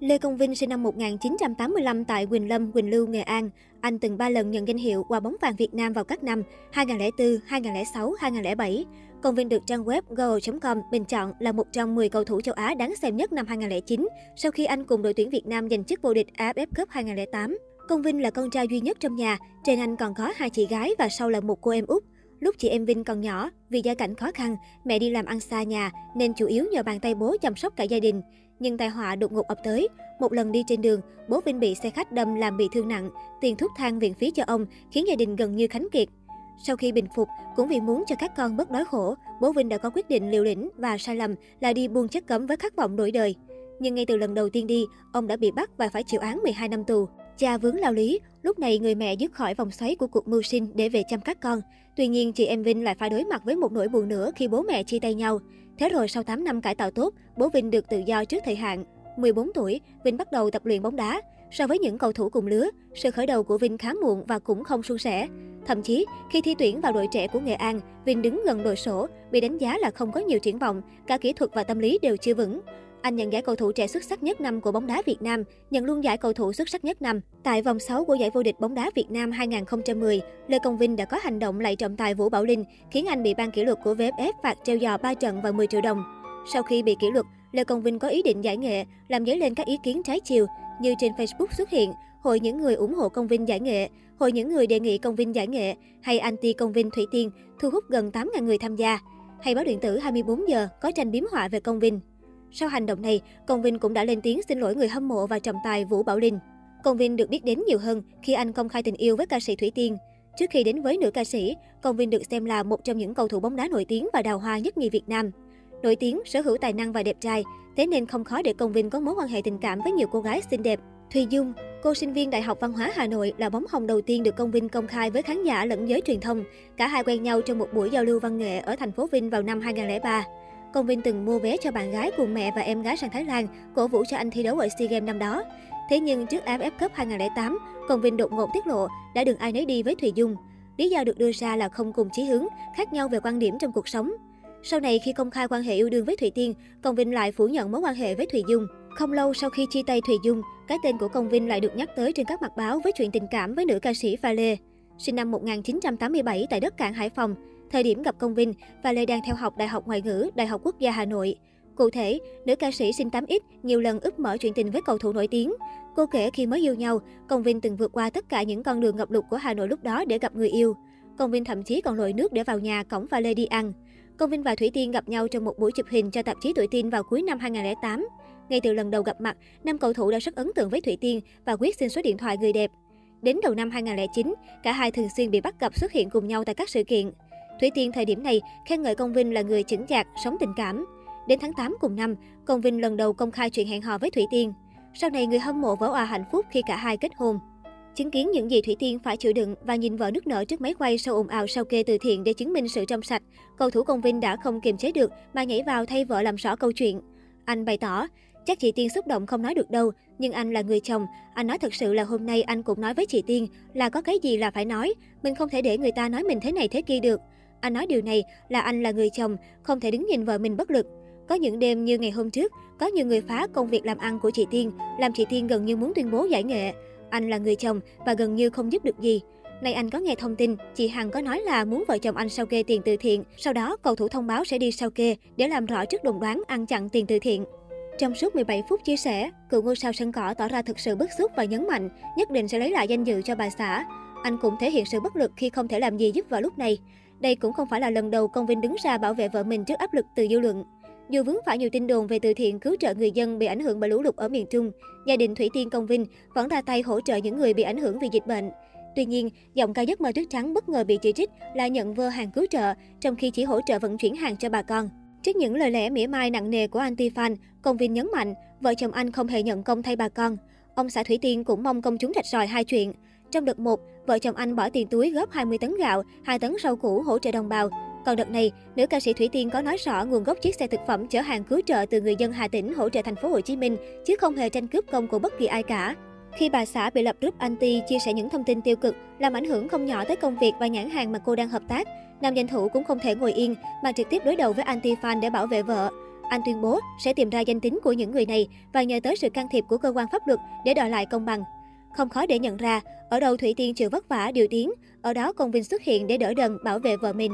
Lê Công Vinh sinh năm 1985 tại Quỳnh Lâm, Quỳnh Lưu, Nghệ An. Anh từng 3 lần nhận danh hiệu Quả bóng vàng Việt Nam vào các năm 2004, 2006, 2007. Công Vinh được trang web go.com bình chọn là một trong 10 cầu thủ châu Á đáng xem nhất năm 2009, sau khi anh cùng đội tuyển Việt Nam giành chức vô địch AFF Cup 2008. Công Vinh là con trai duy nhất trong nhà, trên anh còn có hai chị gái và sau là một cô em út. Lúc chị em Vinh còn nhỏ, vì gia cảnh khó khăn, mẹ đi làm ăn xa nhà nên chủ yếu nhờ bàn tay bố chăm sóc cả gia đình. Nhưng tai họa đột ngột ập tới. Một lần đi trên đường, bố Vinh bị xe khách đâm làm bị thương nặng, tiền thuốc thang viện phí cho ông khiến gia đình gần như khánh kiệt. Sau khi bình phục, cũng vì muốn cho các con bớt đói khổ, bố Vinh đã có quyết định liều lĩnh và sai lầm là đi buôn chất cấm với khát vọng đổi đời. Nhưng ngay từ lần đầu tiên đi, ông đã bị bắt và phải chịu án 12 năm tù. Cha vướng lao lý, lúc này người mẹ dứt khỏi vòng xoáy của cuộc mưu sinh để về chăm các con. Tuy nhiên, chị em Vinh lại phải đối mặt với một nỗi buồn nữa khi bố mẹ chia tay nhau. Thế rồi sau 8 năm cải tạo tốt, bố Vinh được tự do trước thời hạn. 14 tuổi, Vinh bắt đầu tập luyện bóng đá. So với những cầu thủ cùng lứa, sự khởi đầu của Vinh khá muộn và cũng không suôn sẻ. Thậm chí, khi thi tuyển vào đội trẻ của Nghệ An, Vinh đứng gần đội sổ, bị đánh giá là không có nhiều triển vọng, cả kỹ thuật và tâm lý đều chưa vững. Anh nhận giải cầu thủ trẻ xuất sắc nhất năm của bóng đá Việt Nam, nhận luôn giải cầu thủ xuất sắc nhất năm. Tại vòng 6 của giải vô địch bóng đá Việt Nam 2010, Lê Công Vinh đã có hành động lạy trọng tài Vũ Bảo Linh, khiến anh bị ban kỷ luật của VFF phạt treo giò 3 trận và 10 triệu đồng. Sau khi bị kỷ luật, Lê Công Vinh có ý định giải nghệ, làm dấy lên các ý kiến trái chiều, như trên Facebook xuất hiện Hội những người ủng hộ Công Vinh giải nghệ, Hội những người đề nghị Công Vinh giải nghệ hay anti Công Vinh Thủy Tiên thu hút gần 8.000 người tham gia. Hay báo điện tử 24 giờ có tranh biếm họa về Công Vinh. Sau hành động này, Công Vinh cũng đã lên tiếng xin lỗi người hâm mộ và trọng tài Vũ Bảo Linh. Công Vinh được biết đến nhiều hơn khi anh công khai tình yêu với ca sĩ Thủy Tiên. Trước khi đến với nữ ca sĩ, Công Vinh được xem là một trong những cầu thủ bóng đá nổi tiếng và đào hoa nhất nhì Việt Nam. Nổi tiếng, sở hữu tài năng và đẹp trai, thế nên không khó để Công Vinh có mối quan hệ tình cảm với nhiều cô gái xinh đẹp. Thùy Dung, cô sinh viên Đại học Văn hóa Hà Nội là bóng hồng đầu tiên được Công Vinh công khai với khán giả lẫn giới truyền thông. Cả hai quen nhau trong một buổi giao lưu văn nghệ ở thành phố Vinh vào năm 2003. Công Vinh từng mua vé cho bạn gái cùng mẹ và em gái sang Thái Lan, cổ vũ cho anh thi đấu ở SEA Games năm đó. Thế nhưng trước AFF Cup 2008, Công Vinh đột ngột tiết lộ đã đừng ai nấy đi với Thùy Dung. Lý do được đưa ra là không cùng chí hướng, khác nhau về quan điểm trong cuộc sống. Sau này khi công khai quan hệ yêu đương với Thủy Tiên, Công Vinh lại phủ nhận mối quan hệ với Thùy Dung. Không lâu sau khi chia tay Thùy Dung, cái tên của Công Vinh lại được nhắc tới trên các mặt báo với chuyện tình cảm với nữ ca sĩ Pha Lê. Sinh năm 1987 tại đất cảng Hải Phòng, Thời điểm gặp Công Vinh, và Lê đang theo học Đại học Ngoại ngữ, Đại học Quốc gia Hà Nội. Cụ thể, nữ ca sĩ sinh 8X nhiều lần úp mở chuyện tình với cầu thủ nổi tiếng. Cô kể khi mới yêu nhau, Công Vinh từng vượt qua tất cả những con đường ngập lụt của Hà Nội lúc đó để gặp người yêu. Công Vinh thậm chí còn lội nước để vào nhà cổng và Lê đi ăn. Công Vinh và Thủy Tiên gặp nhau trong một buổi chụp hình cho tạp chí Tuổi Tin vào cuối năm 2008. Ngay từ lần đầu gặp mặt, nam cầu thủ đã rất ấn tượng với Thủy Tiên và quyết xin số điện thoại người đẹp. Đến đầu năm 2009, cả hai thường xuyên bị bắt gặp xuất hiện cùng nhau tại các sự kiện. Thủy Tiên thời điểm này khen ngợi Công Vinh là người chững chạc, sống tình cảm. Đến tháng 8 cùng năm, Công Vinh lần đầu công khai chuyện hẹn hò với Thủy Tiên. Sau này người hâm mộ vỡ òa hạnh phúc khi cả hai kết hôn. Chứng kiến những gì Thủy Tiên phải chịu đựng và nhìn vợ nước nở trước máy quay sau ồn ào sau kê từ thiện để chứng minh sự trong sạch, cầu thủ Công Vinh đã không kiềm chế được mà nhảy vào thay vợ làm rõ câu chuyện. Anh bày tỏ, chắc chị Tiên xúc động không nói được đâu, nhưng anh là người chồng, anh nói thật sự là hôm nay anh cũng nói với chị Tiên là có cái gì là phải nói, mình không thể để người ta nói mình thế này thế kia được. Anh nói điều này là anh là người chồng, không thể đứng nhìn vợ mình bất lực. Có những đêm như ngày hôm trước, có nhiều người phá công việc làm ăn của chị Tiên, làm chị Tiên gần như muốn tuyên bố giải nghệ. Anh là người chồng và gần như không giúp được gì. nay anh có nghe thông tin, chị Hằng có nói là muốn vợ chồng anh sao kê tiền từ thiện, sau đó cầu thủ thông báo sẽ đi sao kê để làm rõ trước đồn đoán ăn chặn tiền từ thiện. Trong suốt 17 phút chia sẻ, cựu ngôi sao sân cỏ tỏ ra thực sự bức xúc và nhấn mạnh nhất định sẽ lấy lại danh dự cho bà xã. Anh cũng thể hiện sự bất lực khi không thể làm gì giúp vào lúc này. Đây cũng không phải là lần đầu Công Vinh đứng ra bảo vệ vợ mình trước áp lực từ dư luận. Dù vướng phải nhiều tin đồn về từ thiện cứu trợ người dân bị ảnh hưởng bởi lũ lụt ở miền Trung, gia đình Thủy Tiên Công Vinh vẫn ra tay hỗ trợ những người bị ảnh hưởng vì dịch bệnh. Tuy nhiên, giọng ca giấc mơ tuyết trắng bất ngờ bị chỉ trích là nhận vơ hàng cứu trợ, trong khi chỉ hỗ trợ vận chuyển hàng cho bà con. Trước những lời lẽ mỉa mai nặng nề của anti-fan, Công Vinh nhấn mạnh, vợ chồng anh không hề nhận công thay bà con. Ông xã Thủy Tiên cũng mong công chúng rạch ròi hai chuyện. Trong đợt 1, vợ chồng anh bỏ tiền túi góp 20 tấn gạo, 2 tấn rau củ hỗ trợ đồng bào. Còn đợt này, nữ ca sĩ Thủy Tiên có nói rõ nguồn gốc chiếc xe thực phẩm chở hàng cứu trợ từ người dân Hà Tĩnh hỗ trợ thành phố Hồ Chí Minh, chứ không hề tranh cướp công của bất kỳ ai cả. Khi bà xã bị lập group anti chia sẻ những thông tin tiêu cực, làm ảnh hưởng không nhỏ tới công việc và nhãn hàng mà cô đang hợp tác, nam danh thủ cũng không thể ngồi yên mà trực tiếp đối đầu với anti fan để bảo vệ vợ. Anh tuyên bố sẽ tìm ra danh tính của những người này và nhờ tới sự can thiệp của cơ quan pháp luật để đòi lại công bằng. Không khó để nhận ra, ở đâu Thủy Tiên chịu vất vả điều tiếng, ở đó Công Vinh xuất hiện để đỡ đần bảo vệ vợ mình.